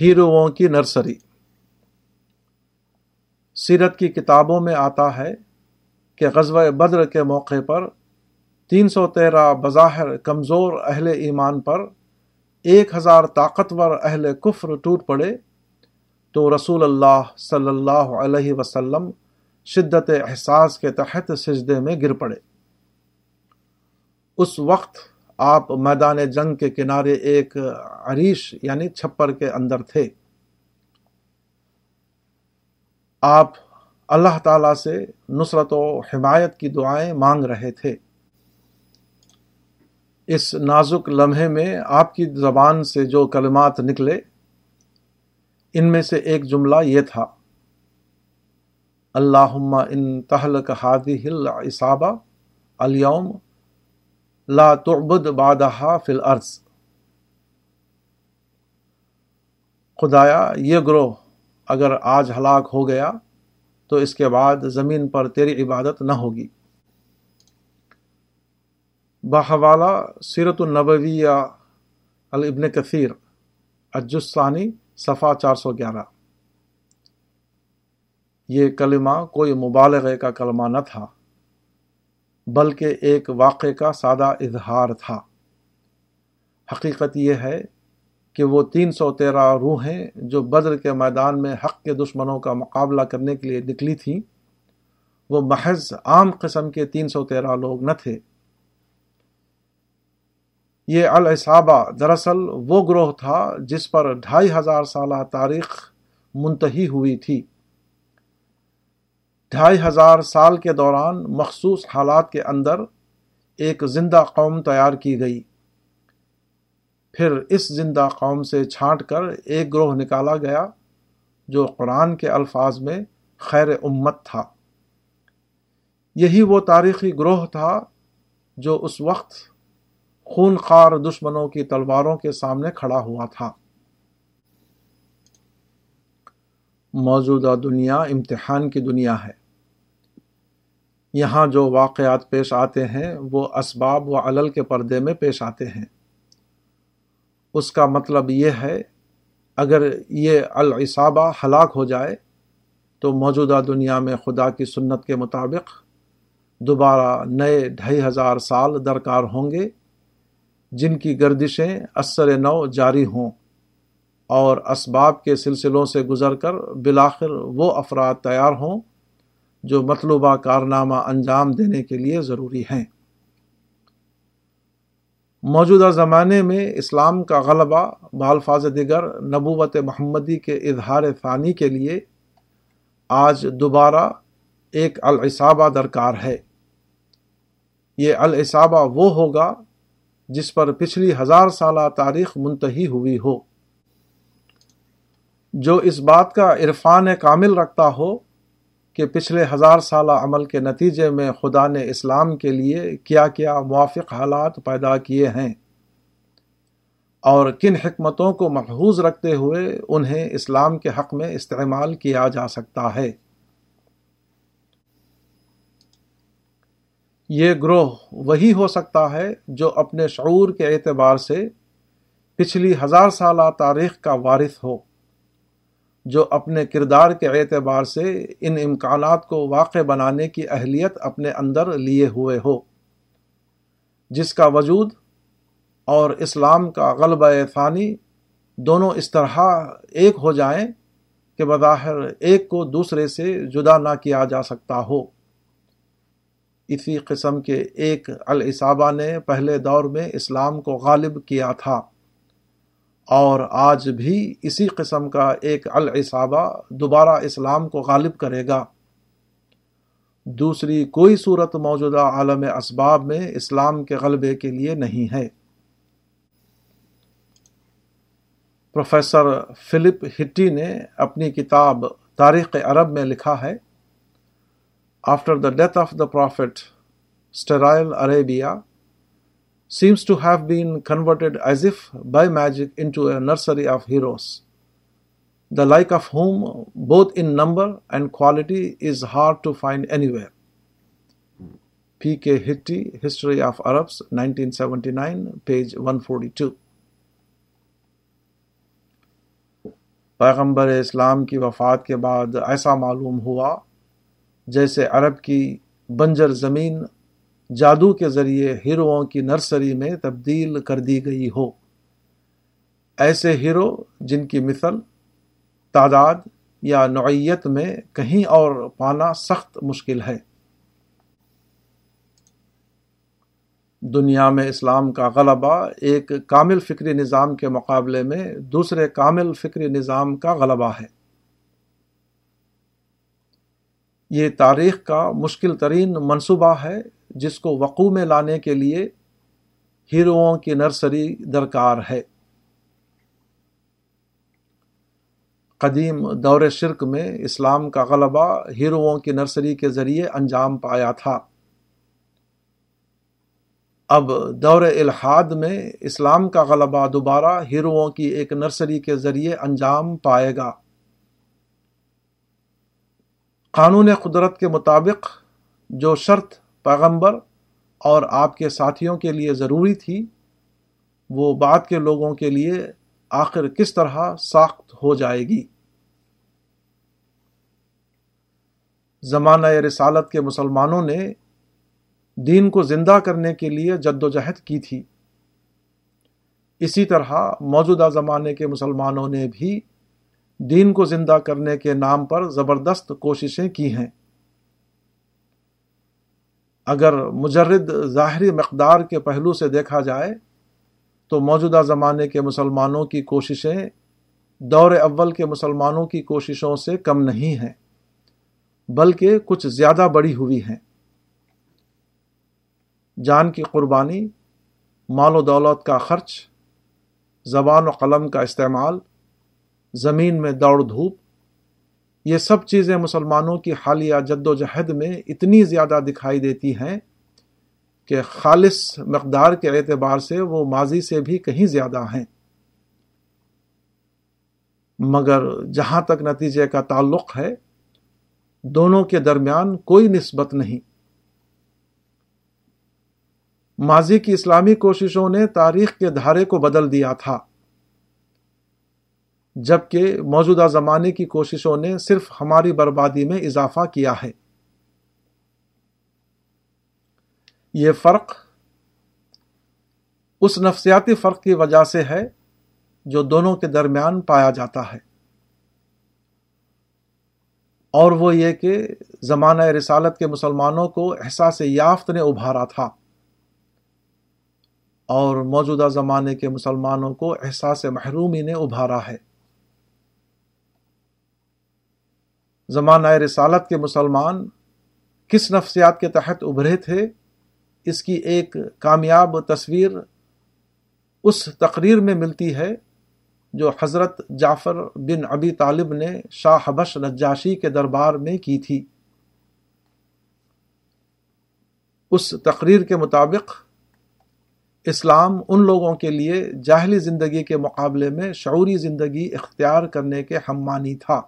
ہیروؤں کی نرسری۔ سیرت کی کتابوں میں آتا ہے کہ غزوہ بدر کے موقع پر تین سو تیرہ بظاہر کمزور اہل ایمان پر ایک ہزار طاقتور اہل کفر ٹوٹ پڑے تو رسول اللہ صلی اللہ علیہ وسلم شدت احساس کے تحت سجدے میں گر پڑے۔ اس وقت آپ میدان جنگ کے کنارے ایک عریش یعنی چھپر کے اندر تھے۔ آپ اللہ تعالی سے نصرت و حمایت کی دعائیں مانگ رہے تھے۔ اس نازک لمحے میں آپ کی زبان سے جو کلمات نکلے، ان میں سے ایک جملہ یہ تھا اللہ ان تہلک ہادی ہل اصابہ الوم لا تعبد بادہ فی الارض۔ خدایا، یہ گروہ اگر آج ہلاک ہو گیا، تو اس کے بعد زمین پر تیری عبادت نہ ہوگی۔ بحوالہ سیرت النبویہ الابن کثیر اجسانی صفحہ چار سو گیارہ۔ یہ کلمہ کوئی مبالغے کا کلمہ نہ تھا۔ بلکہ ایک واقعے کا سادہ اظہار تھا۔ حقیقت یہ ہے کہ وہ تین سو تیرہ روحیں جو بدر کے میدان میں حق کے دشمنوں کا مقابلہ کرنے کے لیے نکلی تھیں، وہ محض عام قسم کے تین سو تیرہ لوگ نہ تھے۔ یہ الصابہ دراصل وہ گروہ تھا جس پر ڈھائی ہزار سالہ تاریخ منتحی ہوئی تھی۔ ڈھائی ہزار سال کے دوران مخصوص حالات کے اندر ایک زندہ قوم تیار کی گئی۔ پھر اس زندہ قوم سے چھانٹ کر ایک گروہ نکالا گیا جو قرآن کے الفاظ میں خیر امت تھا۔ یہی وہ تاریخی گروہ تھا جو اس وقت خون خار دشمنوں کی تلواروں کے سامنے کھڑا ہوا تھا۔ موجودہ دنیا امتحان کی دنیا ہے۔ یہاں جو واقعات پیش آتے ہیں، وہ اسباب و علل کے پردے میں پیش آتے ہیں۔ اس کا مطلب یہ ہے، اگر یہ الصابہ ہلاک ہو جائے، تو موجودہ دنیا میں خدا کی سنت کے مطابق دوبارہ نئے ڈھائی ہزار سال درکار ہوں گے، جن کی گردشیں اثر نو جاری ہوں اور اسباب کے سلسلوں سے گزر کر بلاخر وہ افراد تیار ہوں جو مطلوبہ کارنامہ انجام دینے کے لیے ضروری ہیں۔ موجودہ زمانے میں اسلام کا غلبہ بالفاظ دیگر نبوت محمدی کے اظہار ثانی کے لیے آج دوبارہ ایک الصابہ درکار ہے۔ یہ الصابہ وہ ہوگا جس پر پچھلی ہزار سالہ تاریخ منتحی ہوئی ہو۔ جو اس بات کا عرفان کامل رکھتا ہو کہ پچھلے ہزار سالہ عمل کے نتیجے میں خدا نے اسلام کے لیے کیا کیا موافق حالات پیدا کیے ہیں اور کن حکمتوں کو محفوظ رکھتے ہوئے انہیں اسلام کے حق میں استعمال کیا جا سکتا ہے۔ یہ گروہ وہی ہو سکتا ہے جو اپنے شعور کے اعتبار سے پچھلی ہزار سالہ تاریخ کا وارث ہو۔ جو اپنے کردار کے اعتبار سے ان امکانات کو واقع بنانے کی اہلیت اپنے اندر لیے ہوئے ہو۔ جس کا وجود اور اسلام کا غلبہ ثانی دونوں اس طرح ایک ہو جائیں کہ بظاہر ایک کو دوسرے سے جدا نہ کیا جا سکتا ہو۔ اسی قسم کے ایک الصابہ نے پہلے دور میں اسلام کو غالب کیا تھا۔ اور آج بھی اسی قسم کا ایک الصابہ دوبارہ اسلام کو غالب کرے گا۔ دوسری کوئی صورت موجودہ عالم اسباب میں اسلام کے غلبے کے لیے نہیں ہے۔ پروفیسر فلپ ہٹی نے اپنی کتاب تاریخ عرب میں لکھا ہے after the death of the prophet sterile Arabia seems to have been converted as if by magic into a nursery of heroes, the like of whom, both in number and quality, is hard to find anywhere. P. K. Hitti, History of Arabs, 1979, page 142. پیغمبر اسلام کی وفات کے بعد ایسا معلوم ہوا جیسے عرب کی بنجر زمین جادو کے ذریعے ہیروؤں کی نرسری میں تبدیل کر دی گئی ہو۔ ایسے ہیرو جن کی مثل، تعداد یا نوعیت میں کہیں اور پانا سخت مشکل ہے۔ دنیا میں اسلام کا غلبہ ایک کامل فکری نظام کے مقابلے میں دوسرے کامل فکری نظام کا غلبہ ہے۔ یہ تاریخ کا مشکل ترین منصوبہ ہے جس کو وقوع میں لانے کے لیے ہیروؤں کی نرسری درکار ہے۔ قدیم دور شرک میں اسلام کا غلبہ ہیروؤں کی نرسری کے ذریعے انجام پایا تھا۔ اب دور الحاد میں اسلام کا غلبہ دوبارہ ہیروؤں کی ایک نرسری کے ذریعے انجام پائے گا۔ قانون قدرت کے مطابق جو شرط پیغمبر اور آپ کے ساتھیوں کے لیے ضروری تھی، وہ بعد کے لوگوں کے لیے آخر کس طرح ساخت ہو جائے گی؟ زمانہ رسالت کے مسلمانوں نے دین کو زندہ کرنے کے لیے جد و جہد کی تھی۔ اسی طرح موجودہ زمانے کے مسلمانوں نے بھی دین کو زندہ کرنے کے نام پر زبردست کوششیں کی ہیں۔ اگر مجرد ظاہری مقدار کے پہلو سے دیکھا جائے تو موجودہ زمانے کے مسلمانوں کی کوششیں دور اول کے مسلمانوں کی کوششوں سے کم نہیں ہیں، بلکہ کچھ زیادہ بڑی ہوئی ہیں۔ جان کی قربانی، مال و دولت کا خرچ، زبان و قلم کا استعمال، زمین میں دوڑ دھوپ یہ سب چیزیں مسلمانوں کی حالیہ جد و جہد میں اتنی زیادہ دکھائی دیتی ہیں کہ خالص مقدار کے اعتبار سے وہ ماضی سے بھی کہیں زیادہ ہیں۔ مگر جہاں تک نتیجے کا تعلق ہے، دونوں کے درمیان کوئی نسبت نہیں۔ ماضی کی اسلامی کوششوں نے تاریخ کے دھارے کو بدل دیا تھا۔ جبکہ موجودہ زمانے کی کوششوں نے صرف ہماری بربادی میں اضافہ کیا ہے۔ یہ فرق اس نفسیاتی فرق کی وجہ سے ہے جو دونوں کے درمیان پایا جاتا ہے۔ اور وہ یہ کہ زمانہ رسالت کے مسلمانوں کو احساس یافت نے ابھارا تھا۔ اور موجودہ زمانے کے مسلمانوں کو احساس محرومی نے ابھارا ہے۔ زمانہ رسالت کے مسلمان کس نفسیات کے تحت ابھرے تھے، اس کی ایک کامیاب تصویر اس تقریر میں ملتی ہے جو حضرت جعفر بن ابی طالب نے شاہ حبش نجاشی کے دربار میں کی تھی۔ اس تقریر کے مطابق اسلام ان لوگوں کے لیے جاہلی زندگی کے مقابلے میں شعوری زندگی اختیار کرنے کے ہم مانی تھا۔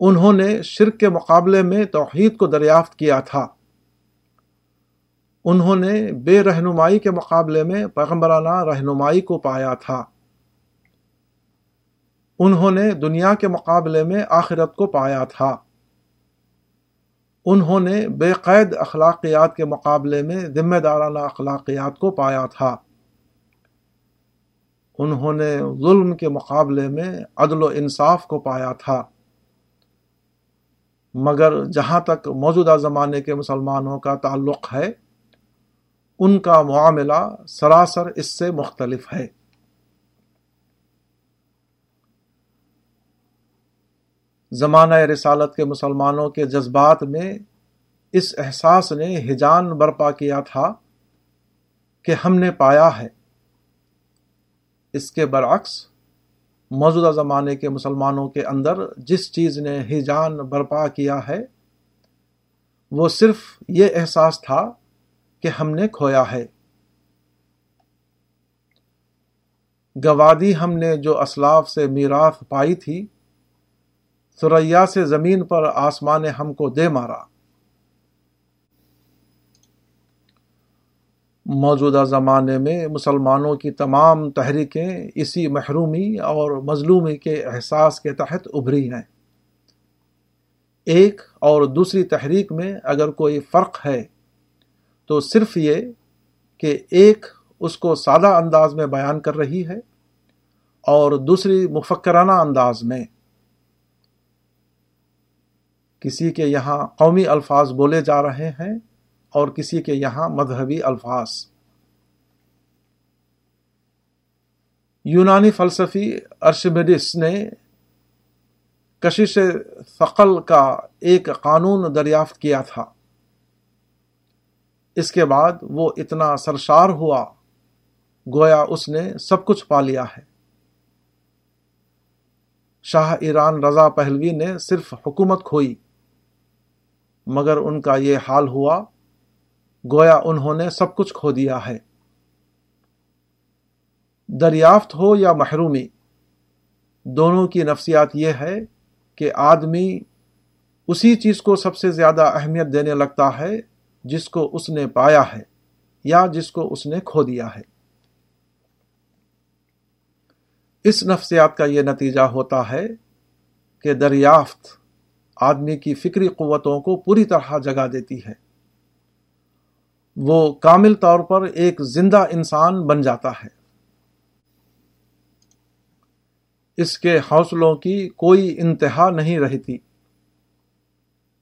انہوں نے شرک کے مقابلے میں توحید کو دریافت کیا تھا۔ انہوں نے بے رہنمائی کے مقابلے میں پیغمبرانہ رہنمائی کو پایا تھا۔ انہوں نے دنیا کے مقابلے میں آخرت کو پایا تھا۔ انہوں نے بے قید اخلاقیات کے مقابلے میں ذمہ دارانہ اخلاقیات کو پایا تھا۔ انہوں نے ظلم کے مقابلے میں عدل و انصاف کو پایا تھا۔ مگر جہاں تک موجودہ زمانے کے مسلمانوں کا تعلق ہے، ان کا معاملہ سراسر اس سے مختلف ہے۔ زمانہ رسالت کے مسلمانوں کے جذبات میں اس احساس نے ہجان برپا کیا تھا کہ ہم نے پایا ہے۔ اس کے برعکس موجودہ زمانے کے مسلمانوں کے اندر جس چیز نے ہجان برپا کیا ہے، وہ صرف یہ احساس تھا کہ ہم نے کھویا ہے۔ گوادی ہم نے جو اسلاف سے میراث پائی تھی سریا سے زمین پر آسمان ہم کو دے مارا۔ موجودہ زمانے میں مسلمانوں کی تمام تحریکیں اسی محرومی اور مظلومی کے احساس کے تحت ابھری ہیں۔ ایک اور دوسری تحریک میں اگر کوئی فرق ہے، تو صرف یہ کہ ایک اس کو سادہ انداز میں بیان کر رہی ہے اور دوسری مفکرانہ انداز میں۔ کسی کے یہاں قومی الفاظ بولے جا رہے ہیں اور کسی کے یہاں مذہبی الفاظ۔ یونانی فلسفی ارشمیڈس نے کشش ثقل کا ایک قانون دریافت کیا تھا۔ اس کے بعد وہ اتنا سرشار ہوا، گویا اس نے سب کچھ پا لیا ہے۔ شاہ ایران رضا پہلوی نے صرف حکومت کھوئی، مگر ان کا یہ حال ہوا گویا انہوں نے سب کچھ کھو دیا ہے۔ دریافت ہو یا محرومی، دونوں کی نفسیات یہ ہے کہ آدمی اسی چیز کو سب سے زیادہ اہمیت دینے لگتا ہے جس کو اس نے پایا ہے یا جس کو اس نے کھو دیا ہے۔ اس نفسیات کا یہ نتیجہ ہوتا ہے کہ دریافت آدمی کی فکری قوتوں کو پوری طرح جگا دیتی ہے۔ وہ کامل طور پر ایک زندہ انسان بن جاتا ہے۔ اس کے حوصلوں کی کوئی انتہا نہیں رہتی۔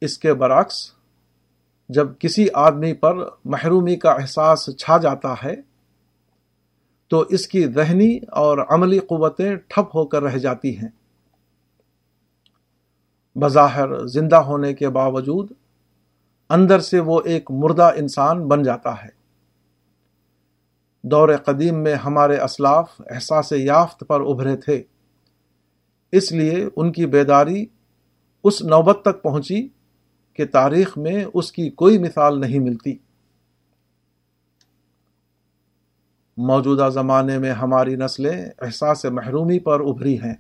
اس کے برعکس، جب کسی آدمی پر محرومی کا احساس چھا جاتا ہے، تو اس کی ذہنی اور عملی قوتیں ٹھپ ہو کر رہ جاتی ہیں۔ بظاہر، زندہ ہونے کے باوجود اندر سے وہ ایک مردہ انسان بن جاتا ہے۔ دور قدیم میں ہمارے اسلاف احساس یافت پر ابھرے تھے۔ اس لیے ان کی بیداری اس نوبت تک پہنچی کہ تاریخ میں اس کی کوئی مثال نہیں ملتی۔ موجودہ زمانے میں ہماری نسلیں احساس محرومی پر ابھری ہیں۔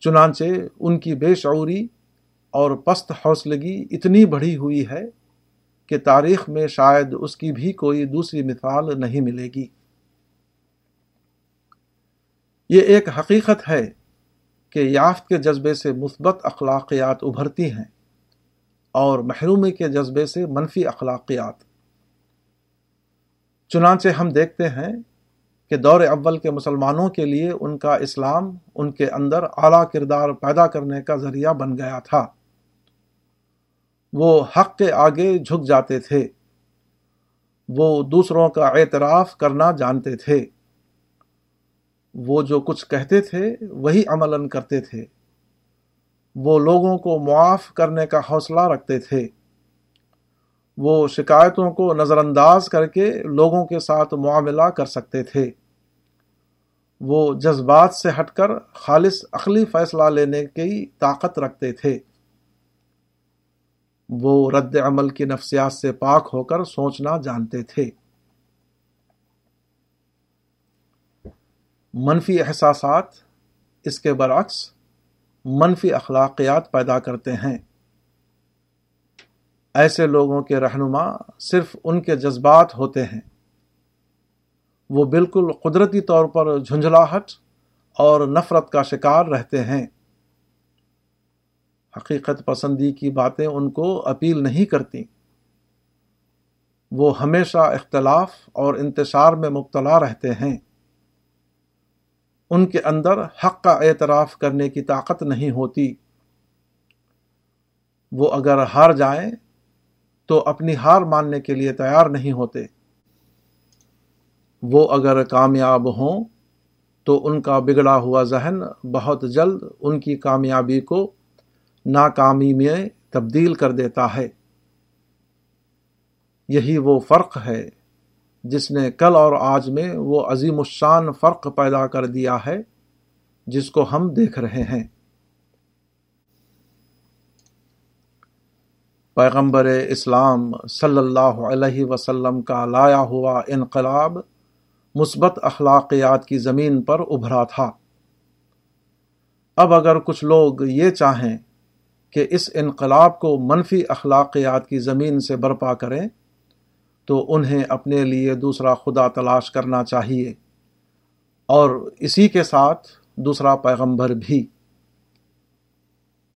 چنانچہ ان کی بے شعوری اور پست حوصلگی اتنی بڑھی ہوئی ہے کہ تاریخ میں شاید اس کی بھی کوئی دوسری مثال نہیں ملے گی۔ یہ ایک حقیقت ہے کہ یافت کے جذبے سے مثبت اخلاقیات ابھرتی ہیں اور محرومی کے جذبے سے منفی اخلاقیات۔ چنانچہ ہم دیکھتے ہیں کہ دور اول کے مسلمانوں کے لیے ان کا اسلام ان کے اندر اعلیٰ کردار پیدا کرنے کا ذریعہ بن گیا تھا۔ وہ حق کے آگے جھک جاتے تھے۔ وہ دوسروں کا اعتراف کرنا جانتے تھے۔ وہ جو کچھ کہتے تھے، وہی عمل کرتے تھے۔ وہ لوگوں کو معاف کرنے کا حوصلہ رکھتے تھے۔ وہ شکایتوں کو نظر انداز کر کے لوگوں کے ساتھ معاملہ کر سکتے تھے۔ وہ جذبات سے ہٹ کر خالص عقلی فیصلہ لینے کی طاقت رکھتے تھے۔ وہ رد عمل کی نفسیات سے پاک ہو کر سوچنا جانتے تھے۔ منفی احساسات اس کے برعکس منفی اخلاقیات پیدا کرتے ہیں۔ ایسے لوگوں کے رہنما صرف ان کے جذبات ہوتے ہیں۔ وہ بالکل قدرتی طور پر جھنجھلاہٹ اور نفرت کا شکار رہتے ہیں۔ حقیقت پسندی کی باتیں ان کو اپیل نہیں کرتی۔ وہ ہمیشہ اختلاف اور انتشار میں مبتلا رہتے ہیں۔ ان کے اندر حق کا اعتراف کرنے کی طاقت نہیں ہوتی۔ وہ اگر ہار جائیں تو اپنی ہار ماننے کے لیے تیار نہیں ہوتے۔ وہ اگر کامیاب ہوں تو ان کا بگڑا ہوا ذہن بہت جلد ان کی کامیابی کو ناکامی میں تبدیل کر دیتا ہے۔ یہی وہ فرق ہے جس نے کل اور آج میں وہ عظیم الشان فرق پیدا کر دیا ہے جس کو ہم دیکھ رہے ہیں۔ پیغمبر اسلام صلی اللہ علیہ وسلم کا لایا ہوا انقلاب مثبت اخلاقیات کی زمین پر ابھرا تھا۔ اب اگر کچھ لوگ یہ چاہیں کہ اس انقلاب کو منفی اخلاقیات کی زمین سے برپا کریں، تو انہیں اپنے لیے دوسرا خدا تلاش کرنا چاہیے اور اسی کے ساتھ دوسرا پیغمبر بھی۔